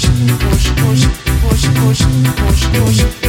очень, очень, очень, очень, очень, очень, очень.